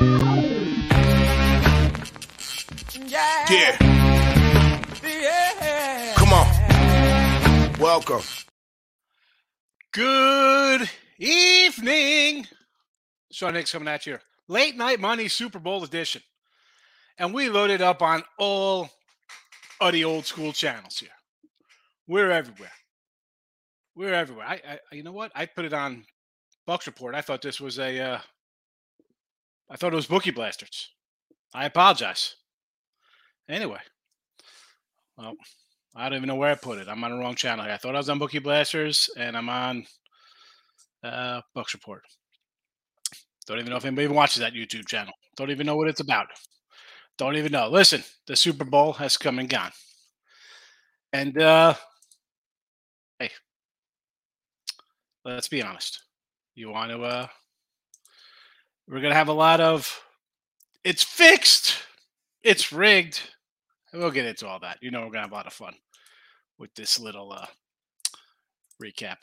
Yeah. yeah. Come on. Welcome. Good evening. Sean Higgs coming at you. Late night money Super Bowl edition. And we loaded up on all of the old school channels here. We're everywhere. We're everywhere. I, I you know what? I put it on Bucks Report. I thought this was a uh I thought it was Bookie Blasters. I apologize. Anyway. Well, I don't even know where I put it. I'm on the wrong channel. I thought I was on Bookie Blasters and I'm on uh Bucks Report. Don't even know if anybody watches that YouTube channel. Don't even know what it's about. Don't even know. Listen, the Super Bowl has come and gone. And uh hey, let's be honest. You want to uh we're gonna have a lot of it's fixed, it's rigged. We'll get into all that. You know we're gonna have a lot of fun with this little uh recap.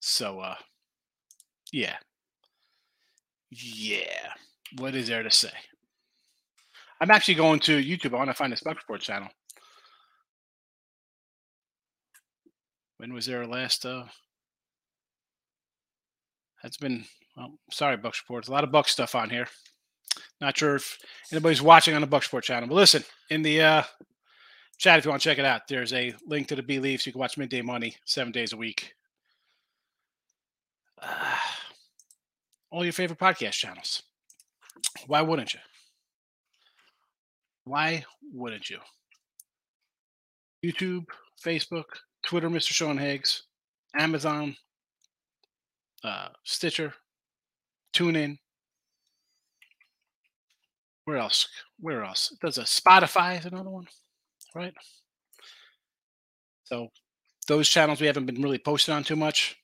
So uh yeah. Yeah. What is there to say? I'm actually going to YouTube. I want to find the Buck Report channel. When was there a last uh that's been well, sorry, Bucks Report. A lot of Buck stuff on here. Not sure if anybody's watching on the Buck Report channel, but listen, in the uh chat if you want to check it out, there's a link to the B Leaf so you can watch Midday Money seven days a week. Uh, all your favorite podcast channels. Why wouldn't you? Why wouldn't you? YouTube, Facebook, Twitter, Mr. Sean Higgs, Amazon, uh, Stitcher, TuneIn. Where else? Where else? There's a Spotify is another one, right? So those channels we haven't been really posting on too much.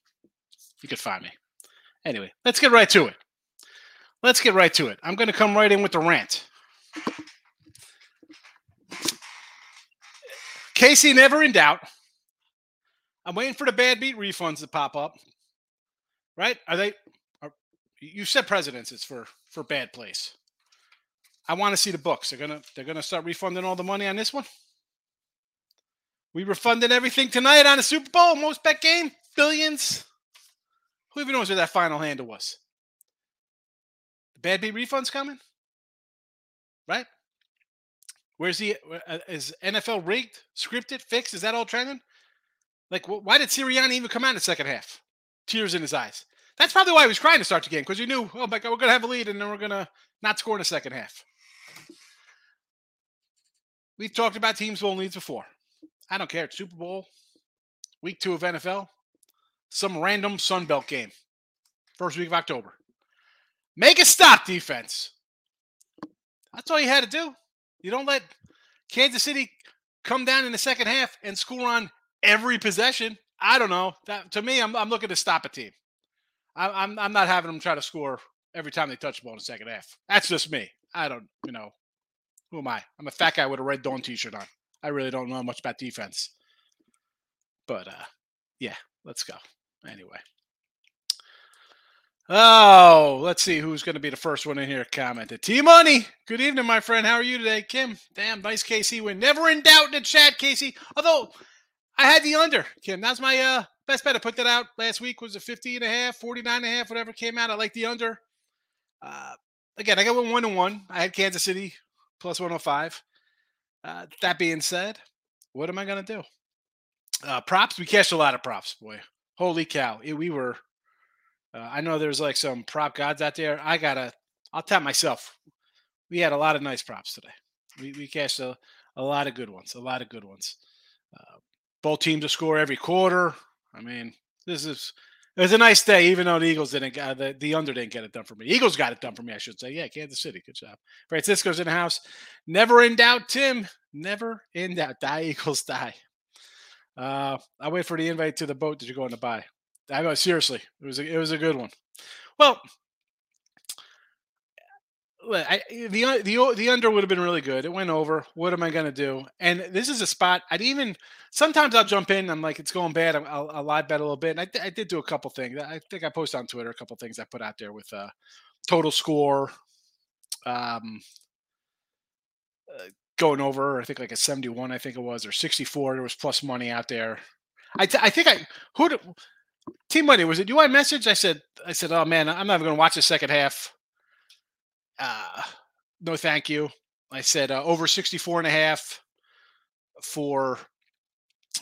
You could find me. Anyway, let's get right to it. Let's get right to it. I'm going to come right in with the rant. Casey never in doubt. I'm waiting for the bad beat refunds to pop up. Right? Are they? You said presidencies for for bad plays. I want to see the books. They're gonna they're gonna start refunding all the money on this one. We refunded everything tonight on the Super Bowl most bet game billions. Who even knows where that final handle was? The bad beat refunds coming, right? Where's the uh, is NFL rigged, scripted, fixed? Is that all trending? Like, why did Sirianni even come out in the second half? Tears in his eyes. That's probably why he was crying to start the game because he knew, oh my God, we're going to have a lead and then we're going to not score in the second half. We've talked about teams bowl leads before. I don't care. It's Super Bowl, week two of NFL, some random Sun Belt game, first week of October. Make a stop defense. That's all you had to do. You don't let Kansas City come down in the second half and score on every possession. I don't know. That to me, I'm, I'm looking to stop a team. I, am I'm, I'm not having them try to score every time they touch the ball in the second half. That's just me. I don't, you know, who am I? I'm a fat guy with a red dawn t-shirt on. I really don't know much about defense. But uh yeah, let's go. Anyway. Oh, let's see who's going to be the first one in here commented. T Money. Good evening, my friend. How are you today? Kim. Damn, nice KC win. Never in doubt in the chat, Casey. Although I had the under, Kim. That's my uh best bet. I put that out last week. Was a 50 and a half, 49 and a half, whatever came out. I like the under. Uh again, I got one one and one. I had Kansas City plus 105. Uh, that being said, what am I going to do? Uh, props. We cashed a lot of props, boy. Holy cow. It, we were, uh, I know there's like some prop gods out there. I got to, I'll tap myself. We had a lot of nice props today. We, we cashed a, a lot of good ones, a lot of good ones. Uh, both teams to score every quarter. I mean, this is it was a nice day, even though the Eagles didn't uh, the, the under didn't get it done for me. Eagles got it done for me, I should say. Yeah, Kansas City, good job. Francisco's in the house. Never in doubt, Tim. Never in doubt. Die Eagles die. Uh, I wait for the invite to the boat that you're going to buy. I know seriously, it was a, it was a good one. Well, I, the the the under would have been really good. It went over. What am I to do? And this is a spot I'd even sometimes I'll jump in. I'm like, it's going bad. I'll, I'll bet a little bit. And I, I did do a couple things. I think I posted on Twitter a couple things I put out there with uh total score. Um, uh, going over, I think like a 71, I think it was, or 64. There was plus money out there. I, th- I think I who Team Money was it you? I messaged. I said I said, oh man, I'm never going to watch the second half. Uh, no, thank you. I said uh, over 64 and a half for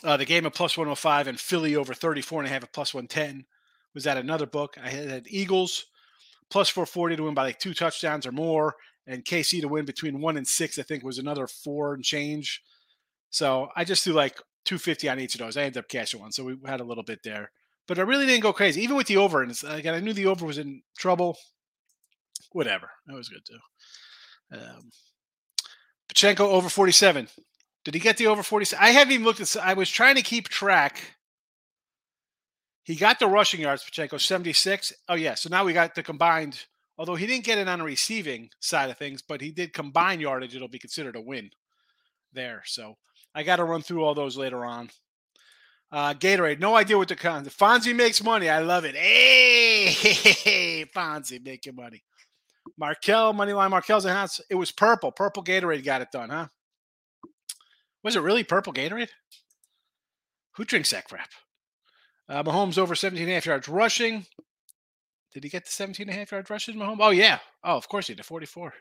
uh, the game of plus 105 and Philly over 34 and a half at plus 110 was that another book. I had, Eagles plus 440 to win by like two touchdowns or more, and KC to win between one and six. I think was another four and change. So I just threw like 250 on each of those. I ended up cashing one, so we had a little bit there, but I really didn't go crazy, even with the over. And again, I knew the over was in trouble. Whatever, that was good too. Um, Pacheco over 47. Did he get the over 47? I haven't even looked at. I was trying to keep track. He got the rushing yards, Pacheco 76. Oh yeah, so now we got the combined. Although he didn't get it on the receiving side of things, but he did combine yardage. It'll be considered a win there. So I got to run through all those later on. Uh, Gatorade, no idea what the con. Fonzie makes money. I love it. Hey, hey, Fonzie making money. Markel, Moneyline Markel's in. It was purple. Purple Gatorade got it done, huh? Was it really purple Gatorade? Who drinks that crap? Uh, Mahomes over 17 and a half yards rushing. Did he get the 17 and a half yards rushing, Mahomes? Oh, yeah. Oh, of course he did. 44.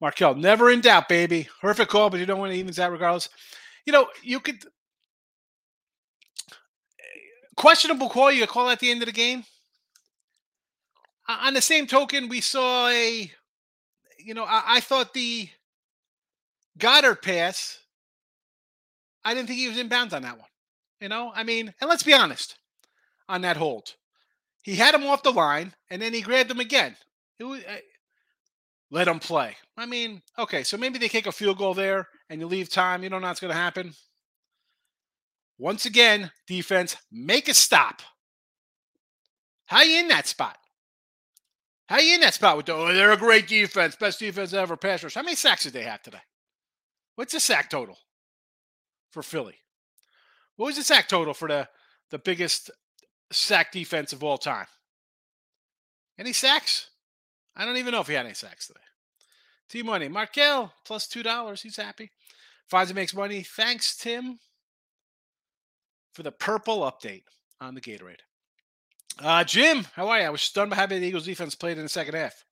Markel, never in doubt, baby. Perfect call, but you don't want to evens that regardless. You know, you could questionable call you call at the end of the game. On the same token, we saw a, you know, I, I thought the Goedert pass. I didn't think he was inbounds on that one. You know, I mean, and let's be honest on that hold. He had him off the line, and then he grabbed him again. Was, uh, let him play. I mean, okay, so maybe they kick a field goal there, and you leave time. You don't know what's going to happen. Once again, defense, make a stop. How you in that spot? How you in that spot with the, oh, they're a great defense, best defense ever, pass rush. How many sacks did they have today? What's the sack total for Philly? What was the sack total for the, the biggest sack defense of all time? Any sacks? I don't even know if he had any sacks today. T Money. Markel plus $2. He's happy. Finds and makes money. Thanks, Tim, for the purple update on the Gatorade. Uh, Jim, how are you? I was stunned by how the Eagles defense played in the second half.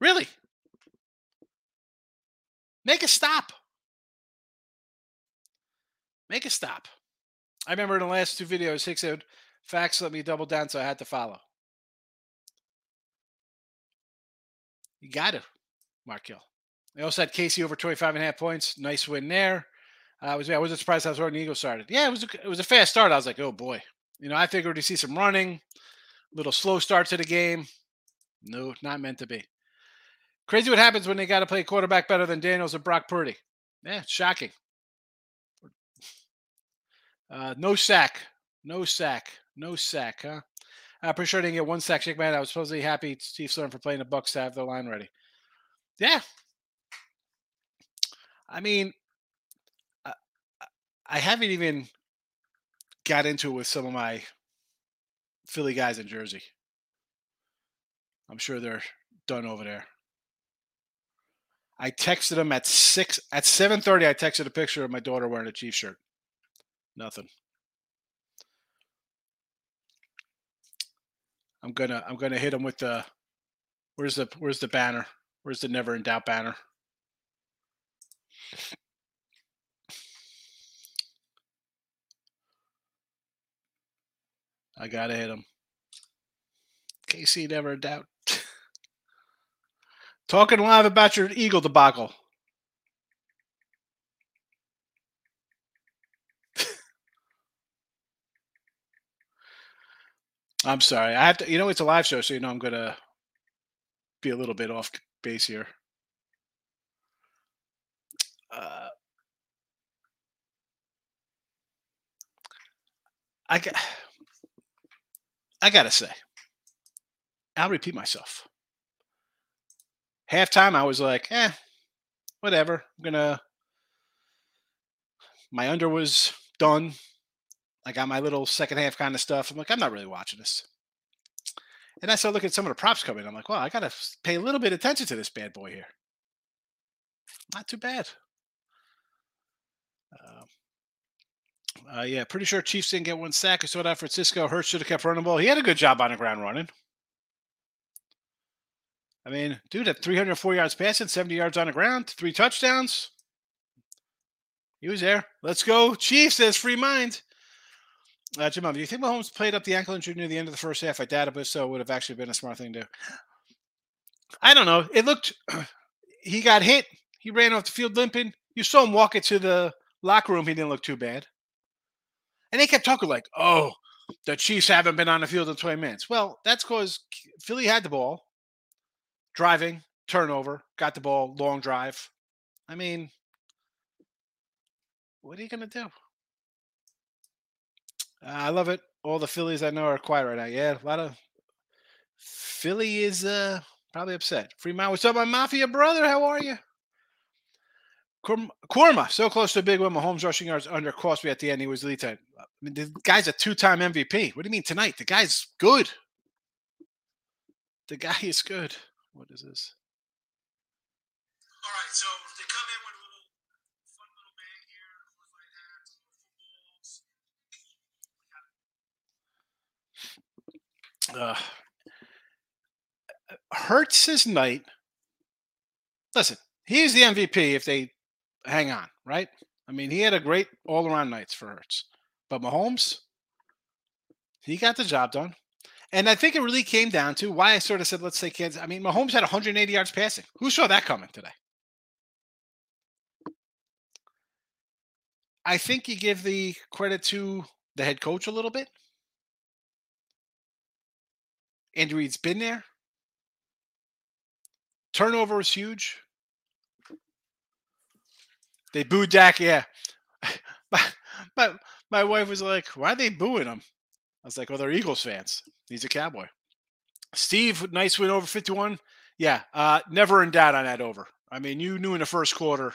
Really? Make a stop. Make a stop. I remember in the last two videos, Higgs said, facts let me double down, so I had to follow. You got to, Mark Hill. I also had Casey over 25 and a half points. Nice win there. Uh, I was I wasn't surprised how the Eagles started. Yeah, it was a, it was a fast start. I was like, oh boy. You know, I figured to see some running, little slow start to the game. No, not meant to be. Crazy what happens when they got to play quarterback better than Daniels or Brock Purdy. Yeah, shocking. Uh, no sack. No sack. No sack, huh? I'm pretty sure I didn't get one sack. Man. I was supposedly happy Steve Sloan for playing the Bucks to have their line ready. Yeah. I mean, I, I haven't even got into it with some of my Philly guys in Jersey. I'm sure they're done over there. I texted them at six at seven thirty. I texted a picture of my daughter wearing a Chief shirt. Nothing. I'm gonna I'm gonna hit him with the where's the where's the banner? Where's the never in doubt banner? I gotta hit him. KC never doubt. Talking live about your Eagle debacle. I'm sorry. I have to. You know, it's a live show, so you know I'm gonna be a little bit off base here. Uh, I. I gotta say, I'll repeat myself. Halftime, I was like, eh, whatever. I'm gonna. My under was done. I got my little second half kind of stuff. I'm like, I'm not really watching this. And I started looking at some of the props coming. I'm like, well, I got to pay a little bit of attention to this bad boy here. Not too bad. Uh, uh, yeah, pretty sure Chiefs didn't get one sack. I saw that Francisco Hurts should have kept running the ball. He had a good job on the ground running. I mean, dude, at 304 yards passing, 70 yards on the ground, three touchdowns. He was there. Let's go, Chiefs. Says free mind. Uh, Jim, do you think Mahomes played up the ankle injury near the end of the first half? I doubt it, but so it would have actually been a smart thing to. I don't know. It looked. He got hit. He ran off the field limping. You saw him walk into the locker room. He didn't look too bad. And they kept talking like, "Oh, the Chiefs haven't been on the field in 20 minutes." Well, that's because Philly had the ball, driving, turnover, got the ball, long drive. I mean, what are you gonna do? Uh, I love it. All the Phillies I know are quiet right now. Yeah, a lot of Philly is uh probably upset. Fremont, what's up, my mafia brother? How are you? Korma, so close to a big win. Mahomes rushing yards under Crosby at the end. He was lead time. I mean, the guy's a two-time MVP. What do you mean tonight? The guy's good. The guy is good. What is this? All right, so they come in with a little fun little bag here, hats, little footballs. Uh, Hurts' his night. Listen, he's the MVP if they hang on, right? I mean, he had a great all around nights for Hurts, But Mahomes, he got the job done. And I think it really came down to why I sort of said, let's say kids. I mean, Mahomes had 180 yards passing. Who saw that coming today? I think you give the credit to the head coach a little bit. Andy Reid's been there. Turnover is huge. They booed Dak, yeah. my, my, my wife was like, why are they booing him? I was like, well, they're Eagles fans. He's a cowboy. Steve, nice win over 51. Yeah, uh, never in doubt on that over. I mean, you knew in the first quarter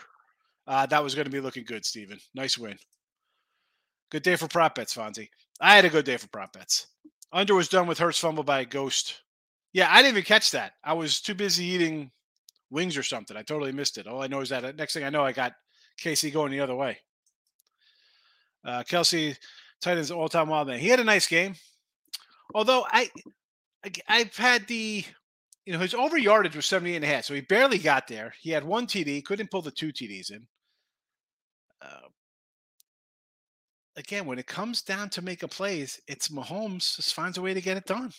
uh, that was going to be looking good, Steven. Nice win. Good day for prop bets, Fonzie. I had a good day for prop bets. Under was done with Hurts fumble by a ghost. Yeah, I didn't even catch that. I was too busy eating wings or something. I totally missed it. All I know is that uh, next thing I know, I got KC going the other way. Uh, Kelce, Titans all time wild man. He had a nice game. Although I, I I've had the you know his over yardage was 78 and a half, so he barely got there. He had one TD, couldn't pull the two TDs in. Uh, again, when it comes down to making plays, it's Mahomes just finds a way to get it done.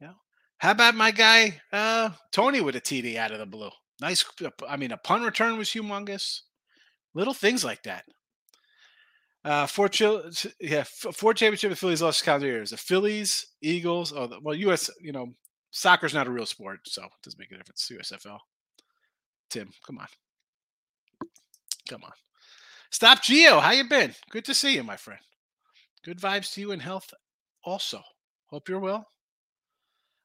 You know, how about my guy uh, Toney with a TD out of the blue? Nice. I mean, a punt return was humongous. Little things like that. Uh, four, yeah, four championship the Phillies lost calendar years. The Phillies, Eagles. Oh, well, U.S. You know, soccer's not a real sport, so it doesn't make a difference. USFL. Tim, come on, come on. Stop, Geo. How you been? Good to see you, my friend. Good vibes to you and health. Also, hope you're well.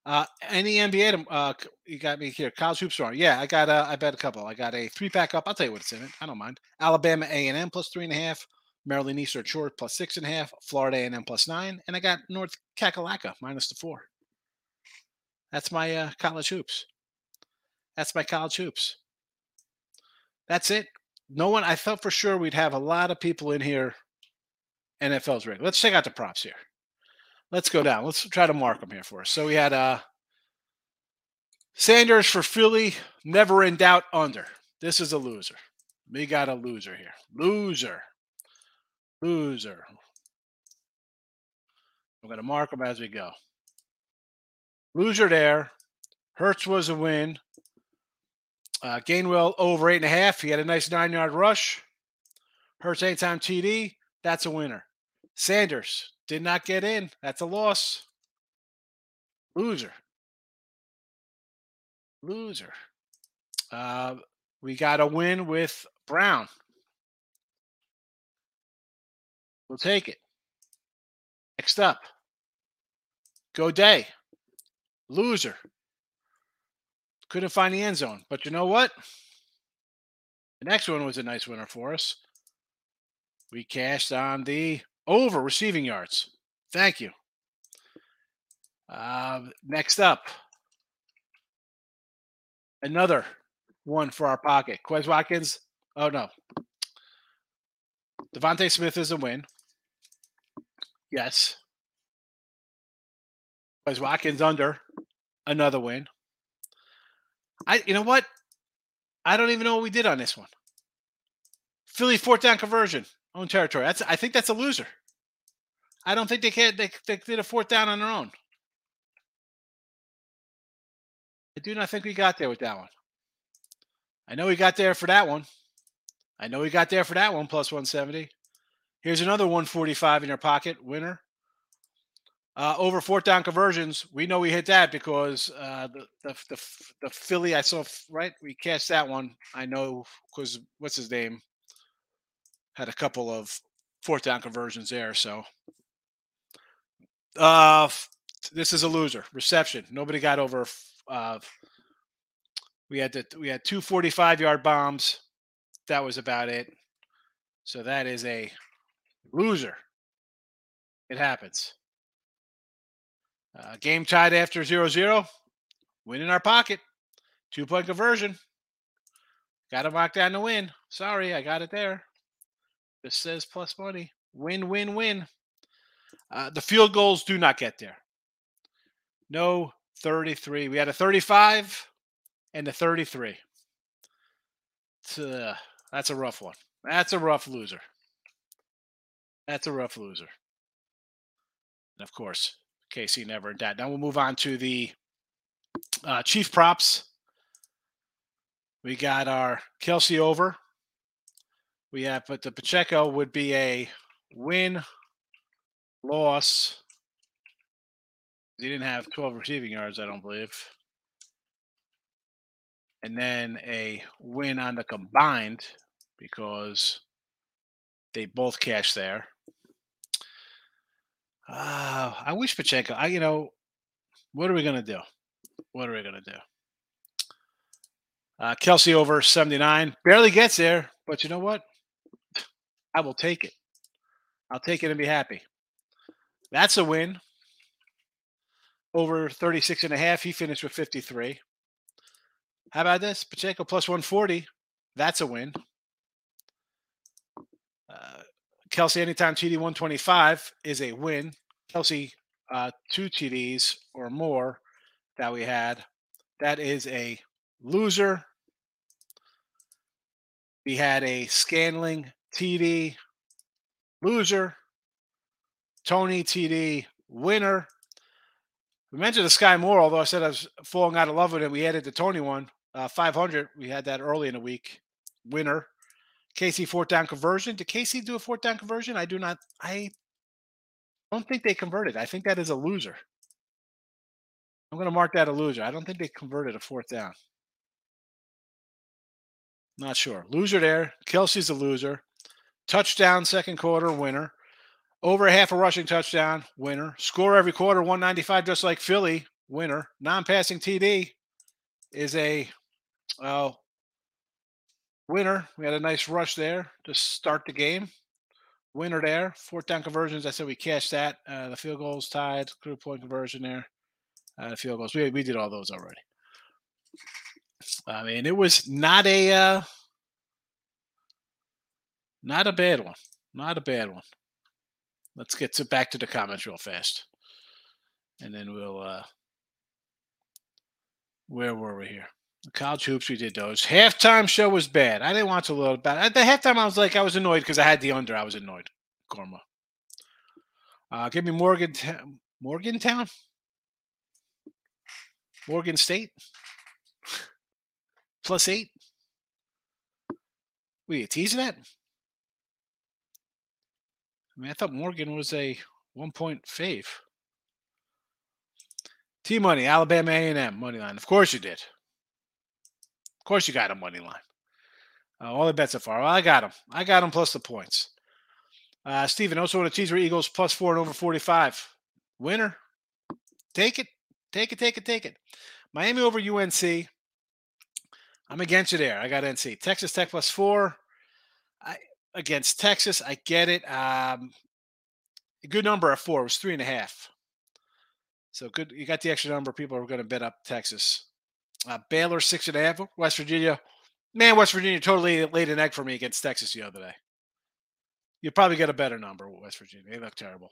Uh, any NBA? Uh, you got me here. College hoops on. Yeah, I got. Uh, I bet a couple. I got a three pack up. I'll tell you what's in it. I don't mind. Alabama A and M plus three and a half. Maryland Eastern Shore plus six and a half. Florida A and M plus nine. And I got North Kakalaka minus the four. That's my uh, college hoops. That's my college hoops. That's it. No one. I thought for sure we'd have a lot of people in here. NFL's ready. Let's check out the props here let's go down. Let's try to mark them here for us. So we had uh Sanders for Philly, never in doubt under. This is a loser. We got a loser here. Loser. Loser. I'm going to mark them as we go. Loser there. Hurts was a win. Uh, Gainwell over eight and a half. He had a nice nine yard rush. Hurts anytime TD. That's a winner. Sanders did not get in. That's a loss. Loser. Loser. Uh, we got a win with Brown. We'll take it. Next up, Goedert. Loser. Couldn't find the end zone. But you know what? The next one was a nice winner for us. We cashed on the over receiving yards. Thank you. Uh, next up, another one for our pocket. Quez Watkins. Oh no. DeVonta Smith is a win. Yes. Quez Watkins under another win. I you know what? I don't even know what we did on this one. Philly fourth down conversion, own territory. That's I think that's a loser. I don't think they can they, they did a fourth down on their own. I do not think we got there with that one. I know we got there for that one. I know we got there for that one plus 170. Here's another 145 in your pocket winner. Uh, over fourth down conversions, we know we hit that because uh, the, the the the Philly I saw right we cashed that one. I know because what's his name had a couple of fourth down conversions there. So uh, this is a loser. Reception. Nobody got over. Uh, we had we had two 45 yard bombs. That was about it. So that is a loser. It happens. Uh, game tied after 0 0. Win in our pocket. Two point conversion. Got to mark down the win. Sorry, I got it there. This says plus money. Win, win, win. Uh, the field goals do not get there. No 33. We had a 35 and a 33. Uh, that's a rough one. That's a rough loser. That's a rough loser. And of course, KC never in that. Now we'll move on to the uh, chief props. We got our Kelce over. We have, but the Pacheco would be a win, loss. He didn't have 12 receiving yards, I don't believe. And then a win on the combined because they both cashed there. Uh, I wish Pacheco. I you know, what are we gonna do? What are we gonna do? Uh, Kelce over 79. Barely gets there, but you know what? I will take it. I'll take it and be happy. That's a win. Over 36 and a half. He finished with 53. How about this? Pacheco plus 140. That's a win. Uh, Kelce anytime TD 125 is a win. Kelce uh, two TDs or more that we had. That is a loser. We had a Scantling TD loser. Toney TD winner. We mentioned the Skyy Moore, although I said I was falling out of love with it. We added the Toney one, uh, 500. We had that early in the week. Winner. KC fourth down conversion. Did KC do a fourth down conversion? I do not. I don't think they converted. I think that is a loser. I'm going to mark that a loser. I don't think they converted a fourth down. Not sure. Loser there. Kelce's a loser. Touchdown, second quarter, winner. Over half a rushing touchdown, winner. Score every quarter, 195, just like Philly, winner. Non passing TD is a uh, winner. We had a nice rush there to start the game. Winner there. Fourth down conversions. I said we cashed that. Uh, the field goals tied. Crew point conversion there. Uh, field goals. We, we did all those already. I mean, it was not a uh, not a bad one. Not a bad one. Let's get to back to the comments real fast, and then we'll. uh Where were we here? The college hoops, we did those. Halftime show was bad. I didn't watch a little bad. At the halftime, I was like, I was annoyed because I had the under. I was annoyed. Korma. Uh, give me Morgan Morgantown, Morgan State, plus eight. Are you teasing that? I mean, I thought Morgan was a one point fave. T money, Alabama A and M money line. Of course you did. Of course, you got a money line. Uh, all the bets so far. Well, I got them. I got them plus the points. Uh, Steven, also want to teaser Eagles plus four and over 45. Winner. Take it. Take it, take it, take it. Miami over UNC. I'm against you there. I got NC. Texas Tech plus four. Against Texas. I get it. Um, a good number at four. It was three and a half. So good. You got the extra number. of People who are going to bet up Texas. Uh, Baylor six and a half. West Virginia. Man, West Virginia totally laid an egg for me against Texas the other day. You probably get a better number with West Virginia. They look terrible.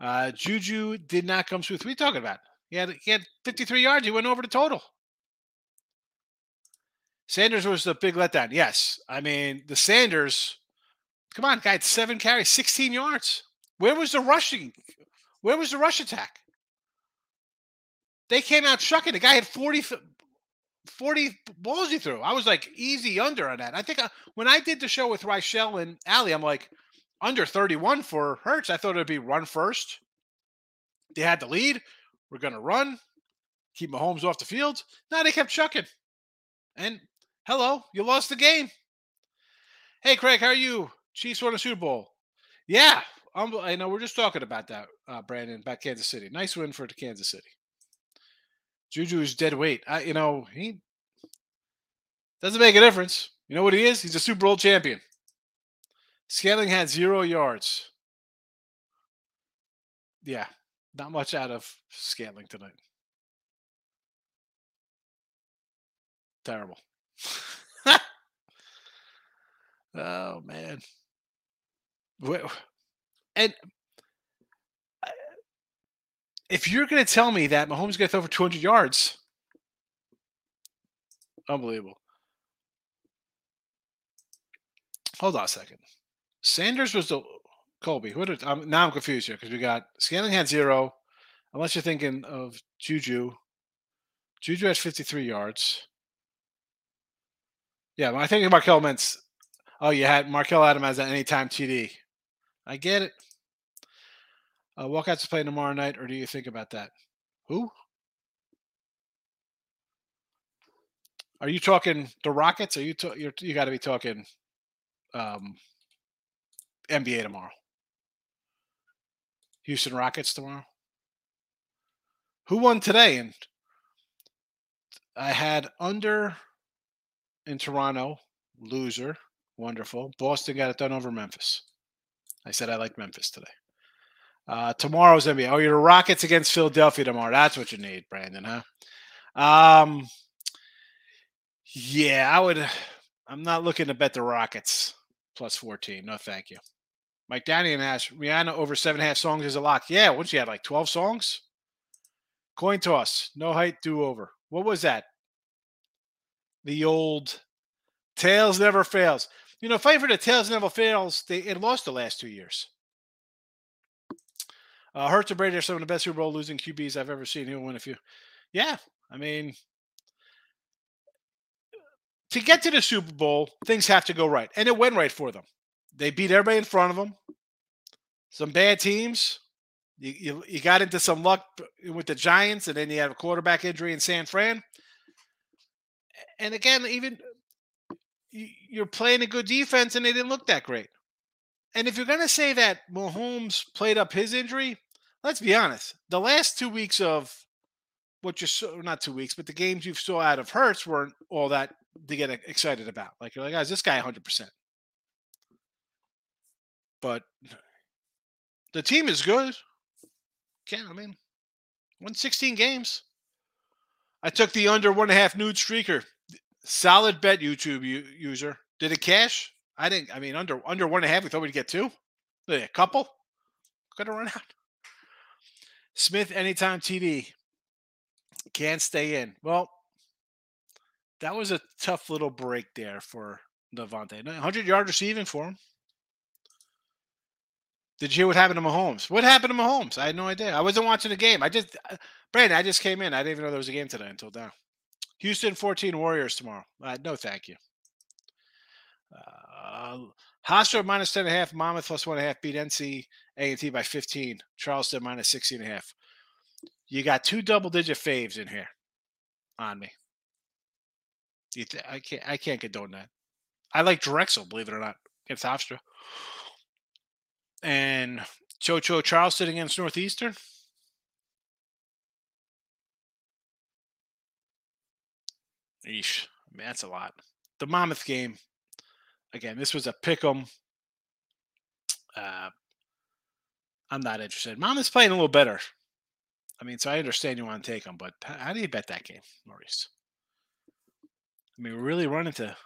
Uh, Juju did not come through. What are you talking about? He had he had 53 yards. He went over the total. Sanders was the big letdown. Yes. I mean, the Sanders, come on, guy had seven carries, 16 yards. Where was the rushing? Where was the rush attack? They came out shucking. The guy had 40, 40 balls he threw. I was like, easy under on that. I think I, when I did the show with Reichel and Ali, I'm like, under 31 for Hurts. I thought it'd be run first. They had the lead. We're going to run, keep Mahomes off the field. Now they kept chucking. And hello, you lost the game. Hey, Craig, how are you? Chiefs won a Super Bowl. Yeah, um, I know we're just talking about that, uh, Brandon, about Kansas City. Nice win for Kansas City. Juju is dead weight. I, you know, he doesn't make a difference. You know what he is? He's a Super Bowl champion. Scantling had zero yards. Yeah, not much out of Scantling tonight. Terrible. oh man. And if you're going to tell me that Mahomes is going to throw for 200 yards, unbelievable. Hold on a second. Sanders was the Colby. What now I'm confused here because we got Scanlon had zero. Unless you're thinking of Juju. Juju had 53 yards. Yeah, I think Markel meant. Oh, you had Markel Adam as an anytime TD. I get it. Uh, Walkout's playing tomorrow night, or do you think about that? Who? Are you talking the Rockets? Are you to, you're, you got to be talking um, NBA tomorrow? Houston Rockets tomorrow. Who won today? And I had under in Toronto, loser, wonderful. Boston got it done over Memphis. I said I like Memphis today. Uh, tomorrow's NBA. Oh, your Rockets against Philadelphia tomorrow. That's what you need, Brandon, huh? Um, yeah, I would. I'm not looking to bet the Rockets plus 14. No, thank you. Mike Daniel asks Rihanna over seven and a half songs is a lock. Yeah, once you had like 12 songs? Coin toss, no height, do over. What was that? The old tails never fails. You know, fight for the tails never fails. They it lost the last two years. Uh, Hurts and Brady are some of the best Super Bowl losing QBs I've ever seen. He'll win a few. Yeah, I mean, to get to the Super Bowl, things have to go right, and it went right for them. They beat everybody in front of them. Some bad teams. You, you, you got into some luck with the Giants, and then you had a quarterback injury in San Fran. And again, even you're playing a good defense, and they didn't look that great. And if you're going to say that Mahomes played up his injury, let's be honest. The last two weeks of what you saw, not two weeks, but the games you saw out of Hurts weren't all that to get excited about. Like you're like, oh, guys, this guy 100%. But the team is good. Can't I mean, won 16 games. I took the under one and a half nude streaker. Solid bet, YouTube user. Did it cash? I didn't. I mean, under under one and a half. We thought we'd get two. A couple. Could have run out. Smith anytime TD. Can't stay in. Well, that was a tough little break there for DeVonta. 100 yard receiving for him. Did you hear what happened to Mahomes? What happened to Mahomes? I had no idea. I wasn't watching the game. I just, uh, Brandon, I just came in. I didn't even know there was a game today until now. Houston 14 Warriors tomorrow. Uh, no, thank you. Uh, Hofstra minus 10 and a half. Monmouth plus one and a half. Beat NC A&T by 15. Charleston minus 16 and a half. You got two double digit faves in here on me. Th- I can't I can't condone that. I like Drexel, believe it or not, against Hofstra. And Chocho Charleston against Northeastern. Eesh. I mean, that's a lot. The Monmouth game, again, this was a pick 'em. Uh, I'm not interested. Monmouth's playing a little better. I mean, so I understand you want to take them, but how do you bet that game, Maurice? I mean, we're really running to.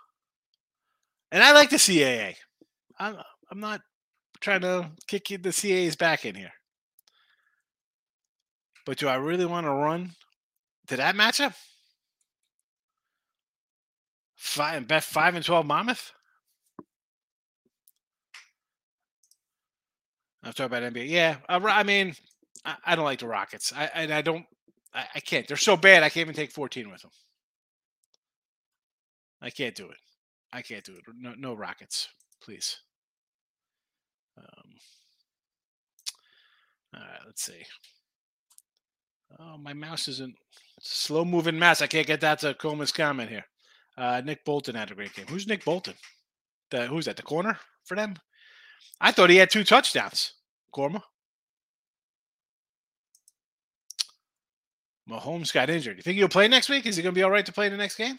And I like the CAA. I'm, I'm not trying to kick the CAA's back in here. But do I really want to run to that matchup? Five, bet five and twelve Monmouth. I'm talking about NBA. Yeah, I mean, I, I don't like the Rockets. I and I don't. I, I can't. They're so bad. I can't even take 14 with them. I can't do it. I can't do it. No, no Rockets, please. Um, all right, let's see. Oh, my mouse isn't slow moving mouse. I can't get that to Coleman's comment here. Uh, Nick Bolton had a great game. Who's Nick Bolton? The who's that? The corner for them? I thought he had two touchdowns. Korma. Mahomes got injured. You think he'll play next week? Is he going to be all right to play in the next game?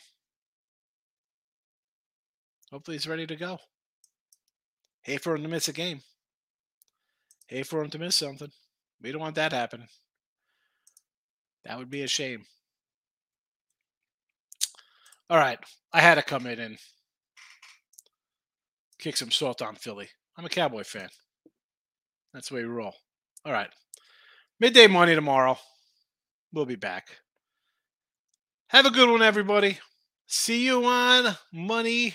Hopefully, he's ready to go. Hate for him to miss a game. Hate for him to miss something. We don't want that happening. That would be a shame. All right. I had to come in and kick some salt on Philly. I'm a Cowboy fan. That's the way we roll. All right. Midday money tomorrow. We'll be back. Have a good one, everybody. See you on Money